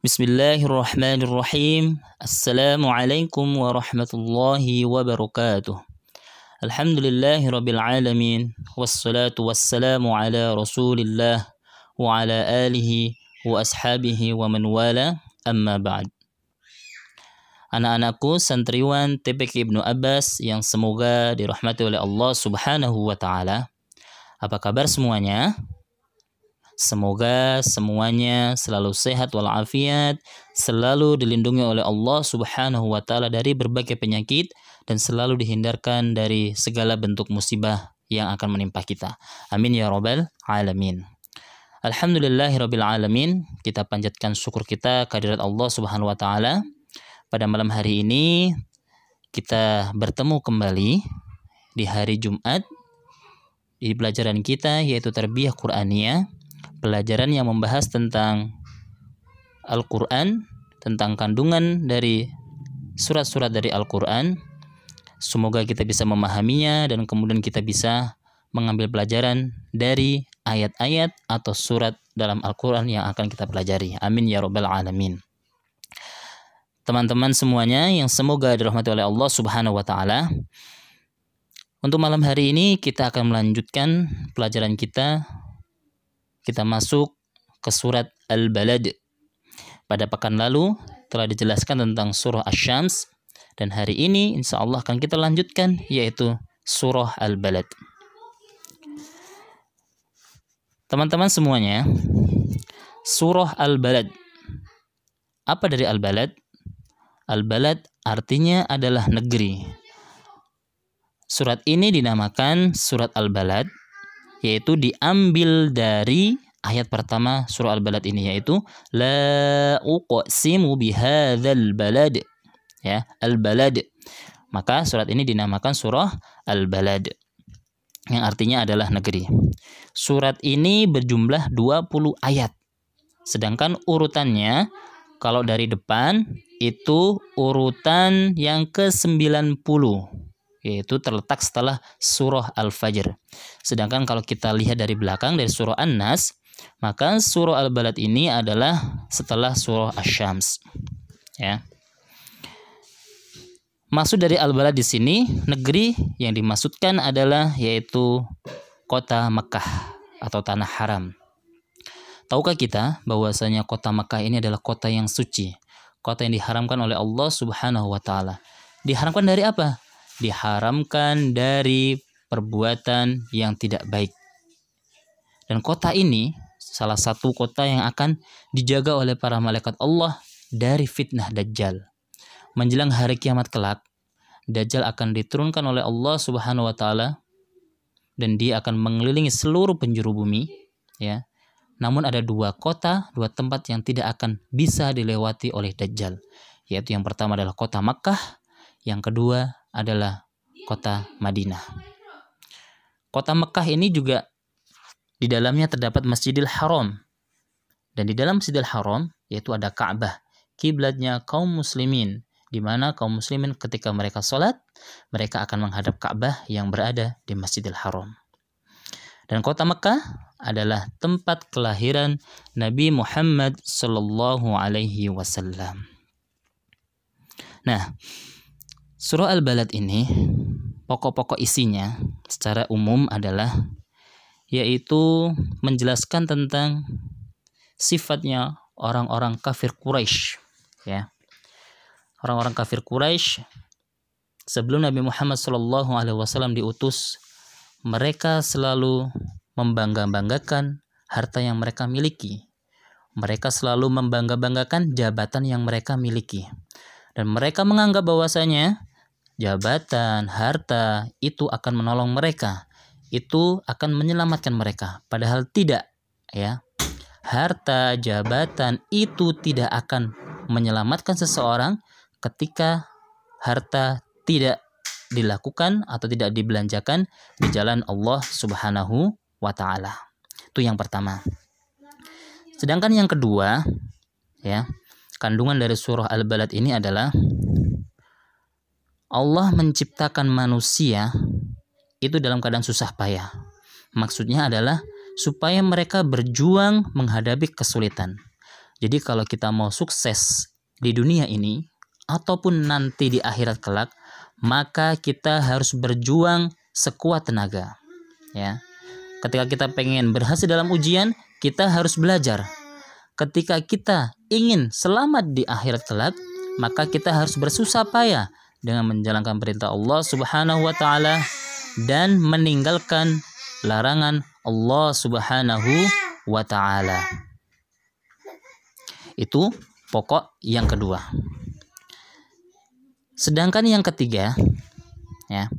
بسم الله الرحمن الرحيم السلام عليكم ورحمة الله وبركاته الحمد لله رب العالمين والصلاة والسلام على رسول الله وعلى آله وأصحابه ومن والاه أما بعد Anak-anakku santriwan TPK Ibnu Abbas yang semoga dirahmati oleh Allah Subhanahu wa taala. Apa kabar semuanya? Semoga semuanya selalu sehat walafiat, selalu dilindungi oleh Allah Subhanahu wa taala dari berbagai penyakit dan selalu dihindarkan dari segala bentuk musibah yang akan menimpa kita. Amin ya rabbal alamin. Alhamdulillahirabbil alamin. Kita panjatkan syukur kita kehadirat Allah Subhanahu wa taala. Pada malam hari ini kita bertemu kembali di hari Jumat di pelajaran kita yaitu tarbiyah Qur'aniyah pelajaran yang membahas tentang Al-Quran, tentang kandungan dari surat-surat dari Al-Quran. Semoga kita bisa memahaminya dan kemudian kita bisa mengambil pelajaran dari ayat-ayat atau surat dalam Al-Quran yang akan kita pelajari. Amin ya Rabbal 'Alamin. Teman-teman semuanya yang semoga dirahmati oleh Allah Subhanahu wa Ta'ala, untuk malam hari ini kita akan melanjutkan pelajaran kita kita masuk ke surat Al-Balad. Pada pekan lalu telah dijelaskan tentang surah Asy-Syams dan hari ini insya Allah akan kita lanjutkan yaitu surah Al-Balad. Teman-teman semuanya, surah Al-Balad. Apa dari Al-Balad? Al-Balad artinya adalah negeri. Surat ini dinamakan surat Al-Balad yaitu diambil dari ayat pertama surah Al-Balad ini yaitu la uqsimu bihadzal balad ya Al-Balad. Maka surat ini dinamakan surah Al-Balad yang artinya adalah negeri. Surat ini berjumlah 20 ayat. Sedangkan urutannya kalau dari depan itu urutan yang ke-90 yaitu terletak setelah surah Al-Fajr. Sedangkan kalau kita lihat dari belakang dari surah An-Nas, maka surah Al-Balad ini adalah setelah surah Asy-Syams. Ya. Maksud dari Al-Balad di sini negeri yang dimaksudkan adalah yaitu kota Mekah atau tanah haram. Tahukah kita bahwasanya kota Mekah ini adalah kota yang suci, kota yang diharamkan oleh Allah Subhanahu wa taala. Diharamkan dari apa? Diharamkan dari perbuatan yang tidak baik. Dan kota ini salah satu kota yang akan dijaga oleh para malaikat Allah dari fitnah Dajjal. Menjelang hari kiamat kelak, Dajjal akan diturunkan oleh Allah Subhanahu wa taala dan dia akan mengelilingi seluruh penjuru bumi, ya. Namun ada dua kota, dua tempat yang tidak akan bisa dilewati oleh Dajjal, yaitu yang pertama adalah kota Makkah, yang kedua adalah kota Madinah. Kota Mekah ini juga di dalamnya terdapat Masjidil Haram. Dan di dalam Masjidil Haram yaitu ada Ka'bah, kiblatnya kaum muslimin, di mana kaum muslimin ketika mereka sholat, mereka akan menghadap Ka'bah yang berada di Masjidil Haram. Dan kota Mekah adalah tempat kelahiran Nabi Muhammad Sallallahu Alaihi Wasallam. Nah, Surah Al-Balad ini pokok-pokok isinya secara umum adalah yaitu menjelaskan tentang sifatnya orang-orang kafir Quraisy ya. Orang-orang kafir Quraisy sebelum Nabi Muhammad Shallallahu alaihi wasallam diutus mereka selalu membangga-banggakan harta yang mereka miliki. Mereka selalu membangga-banggakan jabatan yang mereka miliki. Dan mereka menganggap bahwasanya jabatan, harta itu akan menolong mereka. Itu akan menyelamatkan mereka. Padahal tidak, ya. Harta, jabatan itu tidak akan menyelamatkan seseorang ketika harta tidak dilakukan atau tidak dibelanjakan di jalan Allah Subhanahu wa taala. Itu yang pertama. Sedangkan yang kedua, ya, kandungan dari surah Al-Balad ini adalah Allah menciptakan manusia itu dalam keadaan susah payah. Maksudnya adalah supaya mereka berjuang menghadapi kesulitan. Jadi kalau kita mau sukses di dunia ini ataupun nanti di akhirat kelak, maka kita harus berjuang sekuat tenaga. Ya. Ketika kita pengen berhasil dalam ujian, kita harus belajar. Ketika kita ingin selamat di akhirat kelak, maka kita harus bersusah payah dengan menjalankan perintah Allah Subhanahu wa taala dan meninggalkan larangan Allah Subhanahu wa taala. Itu pokok yang kedua. Sedangkan yang ketiga, ya,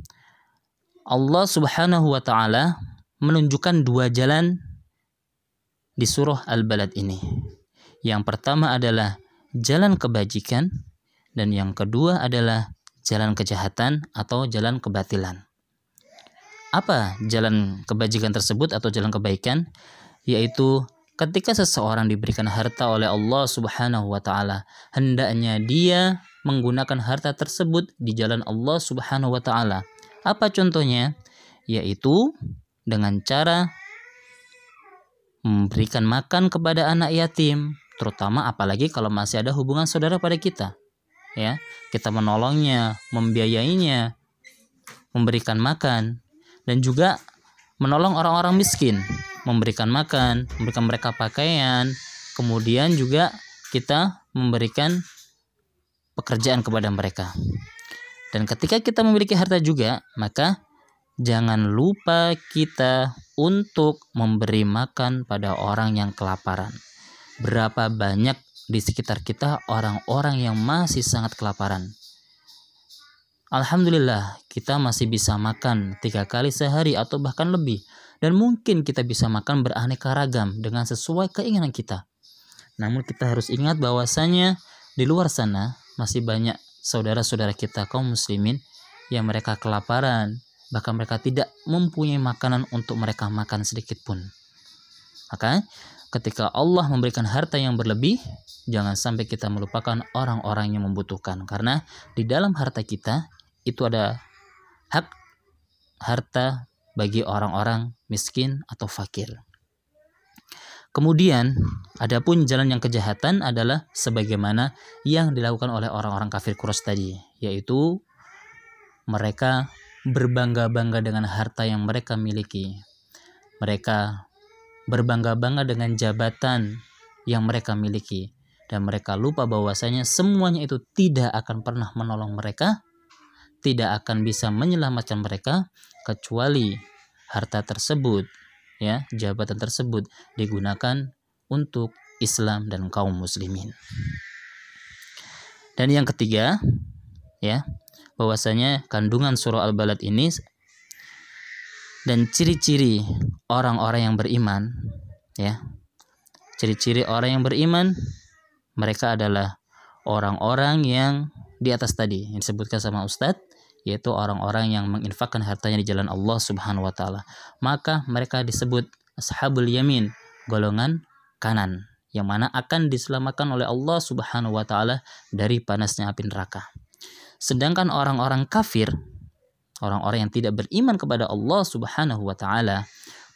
Allah Subhanahu wa taala menunjukkan dua jalan di surah Al-Balad ini. Yang pertama adalah jalan kebajikan dan yang kedua adalah jalan kejahatan atau jalan kebatilan. Apa jalan kebajikan tersebut atau jalan kebaikan? Yaitu ketika seseorang diberikan harta oleh Allah Subhanahu wa taala, hendaknya dia menggunakan harta tersebut di jalan Allah Subhanahu wa taala. Apa contohnya? Yaitu dengan cara memberikan makan kepada anak yatim, terutama apalagi kalau masih ada hubungan saudara pada kita. Ya, kita menolongnya, membiayainya, memberikan makan dan juga menolong orang-orang miskin memberikan makan, memberikan mereka pakaian, kemudian juga kita memberikan pekerjaan kepada mereka. Dan ketika kita memiliki harta juga, maka jangan lupa kita untuk memberi makan pada orang yang kelaparan. Berapa banyak di sekitar kita orang-orang yang masih sangat kelaparan. Alhamdulillah, kita masih bisa makan tiga kali sehari atau bahkan lebih dan mungkin kita bisa makan beraneka ragam dengan sesuai keinginan kita. Namun kita harus ingat bahwasanya di luar sana masih banyak saudara-saudara kita kaum muslimin yang mereka kelaparan, bahkan mereka tidak mempunyai makanan untuk mereka makan sedikit pun. Maka ketika Allah memberikan harta yang berlebih, jangan sampai kita melupakan orang-orang yang membutuhkan karena di dalam harta kita itu ada hak harta bagi orang-orang miskin atau fakir. Kemudian, adapun jalan yang kejahatan adalah sebagaimana yang dilakukan oleh orang-orang kafir Quraisy tadi, yaitu mereka berbangga-bangga dengan harta yang mereka miliki. Mereka berbangga-bangga dengan jabatan yang mereka miliki dan mereka lupa bahwasanya semuanya itu tidak akan pernah menolong mereka, tidak akan bisa menyelamatkan mereka kecuali harta tersebut ya jabatan tersebut digunakan untuk Islam dan kaum muslimin. Dan yang ketiga ya bahwasanya kandungan surah Al-Balad ini dan ciri-ciri orang-orang yang beriman ya. Ciri-ciri orang yang beriman mereka adalah orang-orang yang di atas tadi yang disebutkan sama Ustadz yaitu orang-orang yang menginfakkan hartanya di jalan Allah Subhanahu wa taala. Maka mereka disebut ashabul yamin, golongan kanan, yang mana akan diselamatkan oleh Allah Subhanahu wa taala dari panasnya api neraka. Sedangkan orang-orang kafir, orang-orang yang tidak beriman kepada Allah Subhanahu wa taala,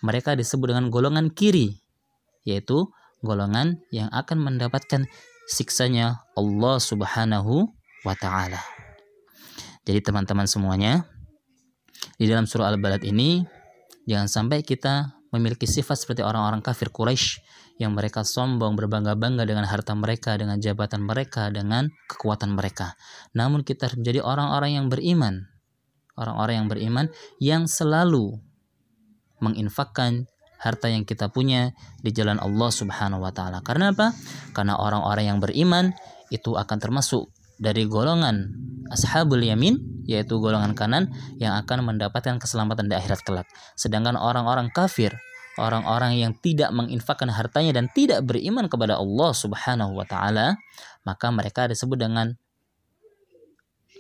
mereka disebut dengan golongan kiri, yaitu golongan yang akan mendapatkan siksanya Allah Subhanahu wa taala. Jadi teman-teman semuanya, di dalam surah Al-Balad ini jangan sampai kita memiliki sifat seperti orang-orang kafir Quraisy yang mereka sombong berbangga-bangga dengan harta mereka, dengan jabatan mereka, dengan kekuatan mereka. Namun kita harus menjadi orang-orang yang beriman. Orang-orang yang beriman yang selalu menginfakkan harta yang kita punya di jalan Allah Subhanahu wa taala. Karena apa? Karena orang-orang yang beriman itu akan termasuk dari golongan ashabul yamin yaitu golongan kanan yang akan mendapatkan keselamatan di akhirat kelak. Sedangkan orang-orang kafir, orang-orang yang tidak menginfakkan hartanya dan tidak beriman kepada Allah Subhanahu wa taala, maka mereka disebut dengan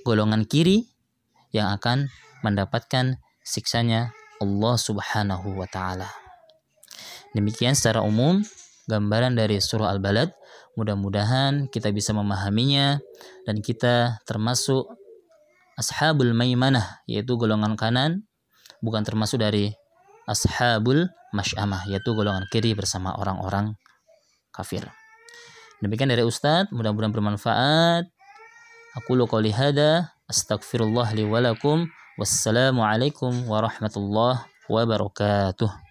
golongan kiri yang akan mendapatkan siksanya Allah Subhanahu wa taala. Demikian secara umum gambaran dari surah Al-Balad Mudah-mudahan kita bisa memahaminya dan kita termasuk ashabul maimanah yaitu golongan kanan bukan termasuk dari ashabul masyamah yaitu golongan kiri bersama orang-orang kafir. Demikian dari Ustadz, mudah-mudahan bermanfaat. Aku qouli hada, أستغفر الله لي ولكم والسلام عليكم ورحمة الله وبركاته.